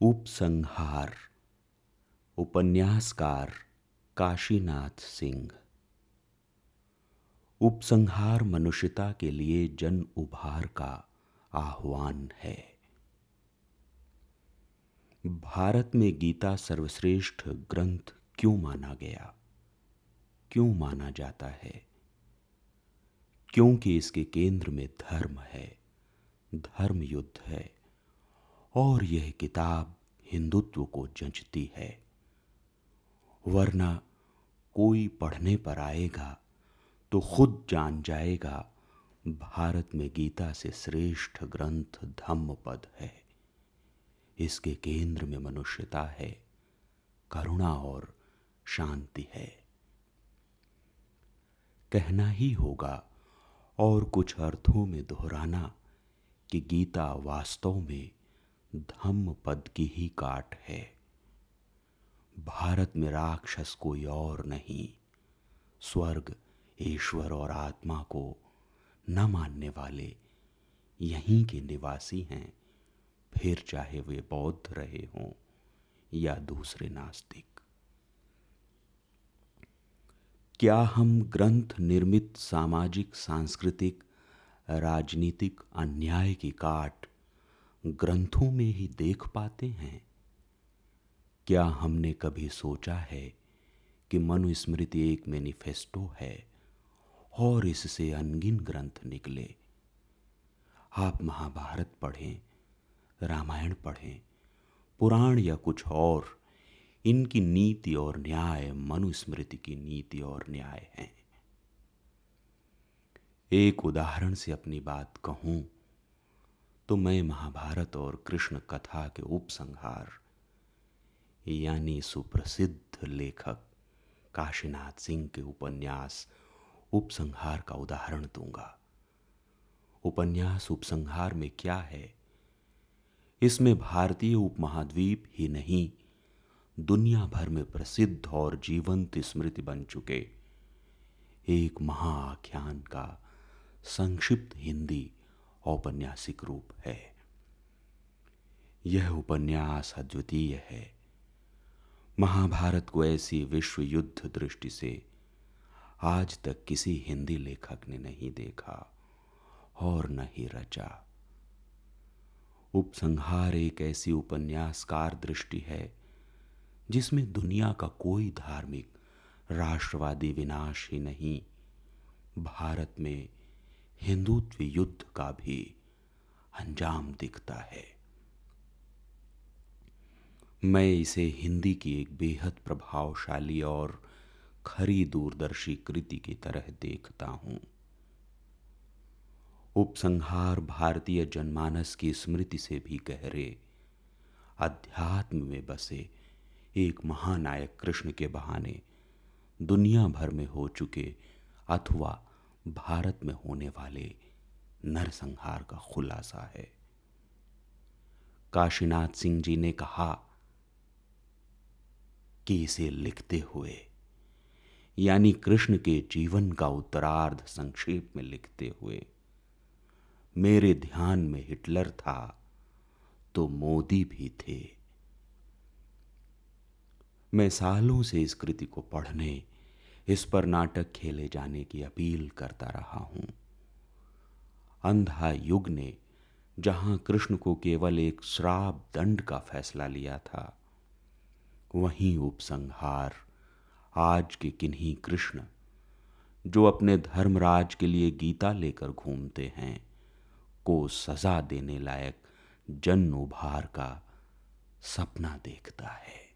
उपसंहार। उपन्यासकार काशीनाथ सिंह। उपसंहार मनुष्यता के लिए जन उभार का आह्वान है। भारत में गीता सर्वश्रेष्ठ ग्रंथ क्यों माना गया? क्यों माना जाता है? क्योंकि इसके केंद्र में धर्म है धर्म युद्ध है। और यह किताब हिंदुत्व को जंचती है। वरना कोई पढ़ने पर आएगा तो खुद जान जाएगा, भारत में गीता से श्रेष्ठ ग्रंथ धम्म पद है। इसके केंद्र में मनुष्यता है, करुणा और शांति है। कहना ही होगा, और कुछ अर्थों में दोहराना कि गीता वास्तव में धम्म पद की ही काट है। भारत में राक्षस कोई और नहीं। स्वर्ग, ईश्वर और आत्मा को न मानने वाले यहीं के निवासी हैं। फिर चाहे वे बौद्ध रहे हों या दूसरे नास्तिक। क्या हम ग्रंथ निर्मित सामाजिक, सांस्कृतिक, राजनीतिक अन्याय की काट ग्रंथों में ही देख पाते हैं। क्या हमने कभी सोचा है कि मनुस्मृति एक मैनिफेस्टो है और इससे अनगिन ग्रंथ निकले? आप महाभारत पढ़ें, रामायण पढ़ें, पुराण या कुछ और, इनकी नीति और न्याय, मनुस्मृति की नीति और न्याय हैं। एक उदाहरण से अपनी बात कहूँ तो मैं महाभारत और कृष्ण कथा के उपसंहार, यानी सुप्रसिद्ध लेखक काशीनाथ सिंह के उपन्यास उपसंहार का उदाहरण दूँगा। उपन्यास उपसंहार में क्या है? इसमें भारतीय उपमहाद्वीप ही नहीं, दुनिया भर में प्रसिद्ध और जीवंत स्मृति बन चुके। एक महाआख्यान का संक्षिप्त हिंदी औपन्यासिक रूप है। यह उपन्यास अद्वितीय है। महाभारत को ऐसी विश्व युद्ध दृष्टि से आज तक किसी हिंदी लेखक ने नहीं देखा और न ही रचा। उपसंहार एक ऐसी उपन्यासकार दृष्टि है, जिसमें दुनिया का कोई धार्मिक राष्ट्रवादी विनाश ही नहीं। भारत में हिंदुत्व युद्ध का भी अंजाम दिखता है। मैं इसे हिंदी की एक बेहद प्रभावशाली और खरी दूरदर्शी कृति की तरह देखता हूँ। उपसंहार भारतीय जनमानस की स्मृति से भी गहरे, अध्यात्म में बसे एक महानायक कृष्ण के बहाने दुनिया भर में हो चुके अथवा भारत में होने वाले नरसंहार का खुलासा है। काशीनाथ सिंह जी ने कहा, कि इसे लिखते हुए, यानी कृष्ण के जीवन का उत्तरार्ध संक्षेप में लिखते हुए, मेरे ध्यान में हिटलर था तो मोदी भी थे। मैं सालों से इस कृति को पढ़ने इस पर नाटक खेले जाने की अपील करता रहा हूँ। अंधा युग ने, जहाँ कृष्ण को केवल एक श्राप दंड का फैसला लिया था, वहीं उपसंहार, आज के किन्हीं कृष्ण, जो अपने धर्मराज के लिए गीता लेकर घूमते हैं, को सजा देने लायक जन उभार का सपना देखता है।